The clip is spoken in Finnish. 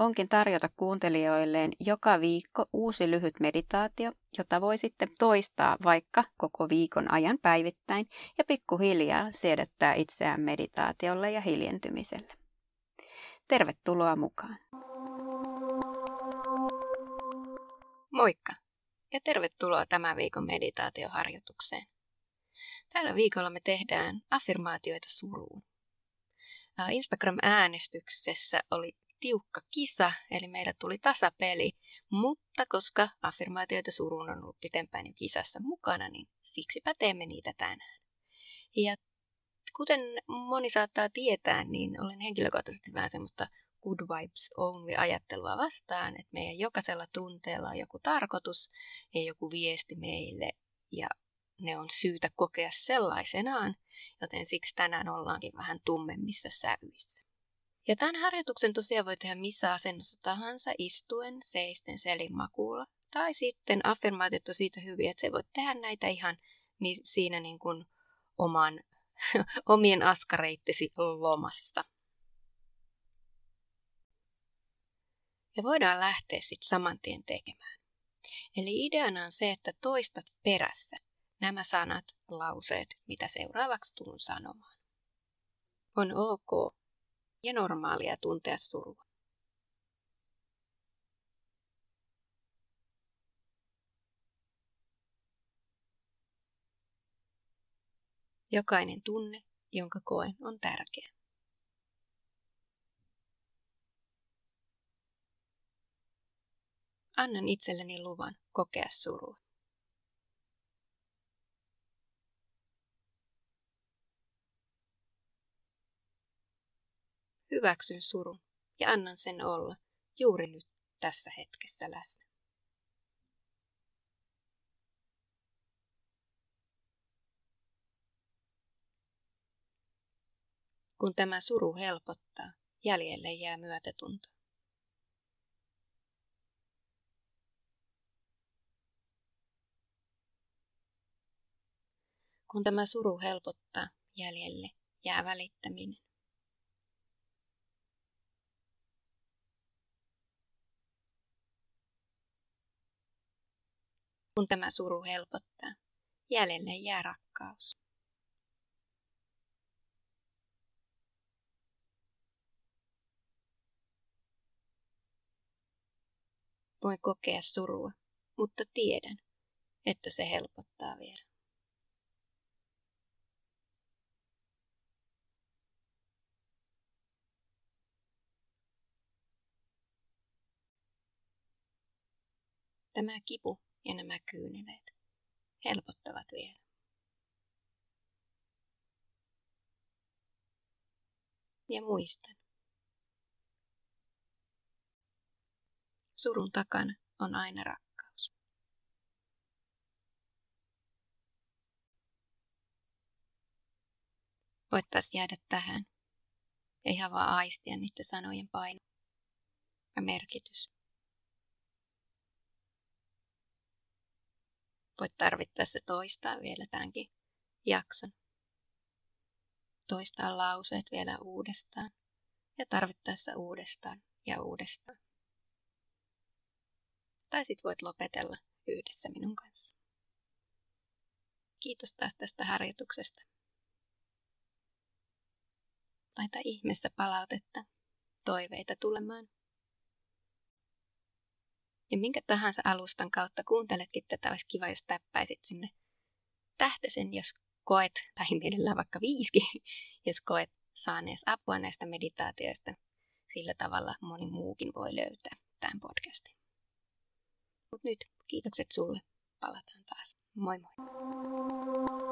onkin tarjota kuuntelijoilleen joka viikko uusi lyhyt meditaatio, jota voi sitten toistaa vaikka koko viikon ajan päivittäin ja pikkuhiljaa siedättää itseään meditaatiolle ja hiljentymiselle. Tervetuloa mukaan! Moikka ja tervetuloa tämän viikon meditaatioharjoitukseen. Tällä viikolla me tehdään affirmaatioita suruun. Instagram-äänestyksessä oli tiukka kisa, eli meillä tuli tasapeli, mutta koska affirmaatioita suruun on ollut pitempään jo kisassa mukana, niin siksipä teemme niitä tänään. Ja kuten moni saattaa tietää, niin olen henkilökohtaisesti vähän semmoista good vibes only ajattelua vastaan, että meidän jokaisella tunteella on joku tarkoitus ja joku viesti meille ja ne on syytä kokea sellaisenaan, joten siksi tänään ollaankin vähän tummemmissa sävyissä. Ja tämän harjoituksen tosiaan voi tehdä missä asennossa tahansa, istuen, seisten, selin makuulla. Tai sitten affirmaatiot on siitä hyviä, että se voit tehdä näitä ihan niin siinä niin kuin oman, omien askareittesi lomassa. Ja voidaan lähteä sitten saman tien tekemään. Eli ideana on se, että toistat perässä nämä sanat, lauseet, mitä seuraavaksi tuun sanomaan. On ok ja normaalia tuntea surua. Jokainen tunne, jonka koen, on tärkeä. Annan itselleni luvan kokea surua. Hyväksyn surun ja annan sen olla juuri nyt tässä hetkessä läsnä. Kun tämä suru helpottaa, jäljelle jää myötätunto. Kun tämä suru helpottaa, jäljelle jää välittäminen. Kun tämä suru helpottaa, jäljelle jää rakkaus. Voin kokea surua, mutta tiedän, että se helpottaa vielä. Tämä kipu ja nämä kyyneleet helpottavat vielä. Ja muistan. Surun takana on aina rakkaus. Voittais jäädä tähän ja ihan vaan aistia niiden sanojen paino ja merkitys. Voit tarvittaessa toistaa vielä tämänkin jakson. Toistaa lauseet vielä uudestaan ja tarvittaessa uudestaan ja uudestaan. Tai sit voit lopetella yhdessä minun kanssa. Kiitos taas tästä harjoituksesta. Laita ihmeessä palautetta, toiveita tulemaan ja minkä tahansa alustan kautta kuunteletkin tätä, olisi kiva, jos täppäisit sinne tähtösen, jos koet, tai mielellään vaikka viiski, jos koet saanees apua näistä meditaatioista. Sillä tavalla moni muukin voi löytää tämän podcastin. Mutta nyt kiitokset sulle. Palataan taas. Moi moi.